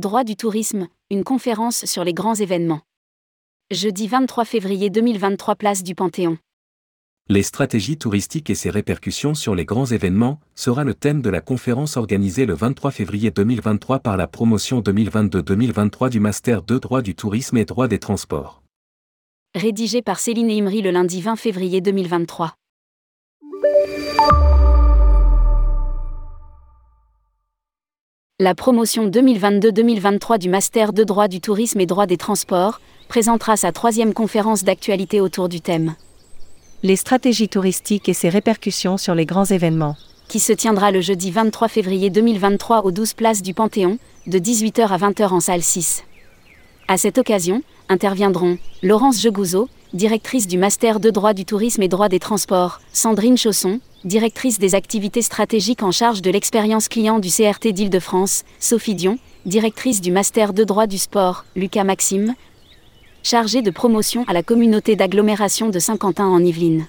Droit du tourisme, une conférence sur les grands événements. Jeudi 23 février 2023 place du Panthéon. Les stratégies touristiques et ses répercussions sur les grands événements sera le thème de la conférence organisée le 23 février 2023 par la promotion 2022-2023 du Master 2 Droit du tourisme et Droit des transports. Rédigé par Céline Imri le lundi 20 février 2023. La promotion 2022-2023 du Master de droit du tourisme et droit des transports présentera sa troisième conférence d'actualité autour du thème. Les stratégies touristiques et ses répercussions sur les grands événements. Qui se tiendra le jeudi 23 février 2023 aux 12 places du Panthéon, de 18h à 20h en salle 6. À cette occasion, interviendront Laurence Jegouzeau, directrice du Master de droit du tourisme et droit des transports, Sandrine Chausson, directrice des activités stratégiques en charge de l'expérience client du CRT d'Île-de-France, Sophie Dion, directrice du Master de droit du sport, Lucas Maxime, chargée de promotion à la communauté d'agglomération de Saint-Quentin en Yvelines.